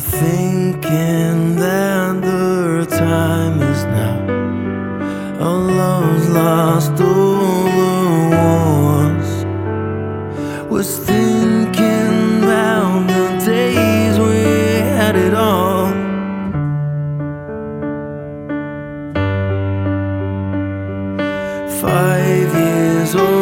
thinking that the time is now. All love's lost, all the wars. Was thinking about the days we had it all. Five years old.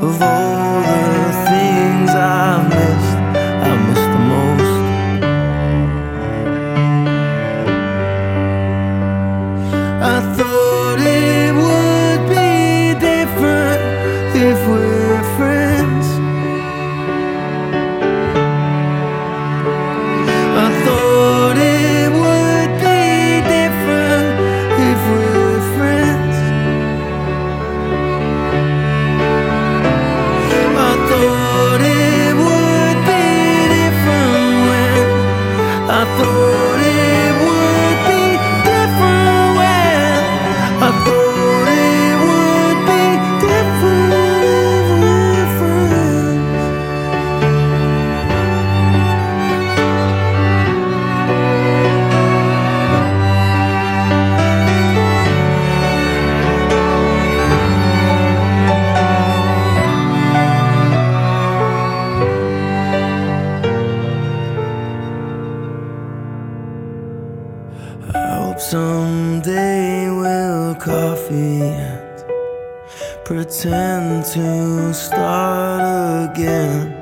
of all the things I've through I hope someday we'll coffee and pretend to start again.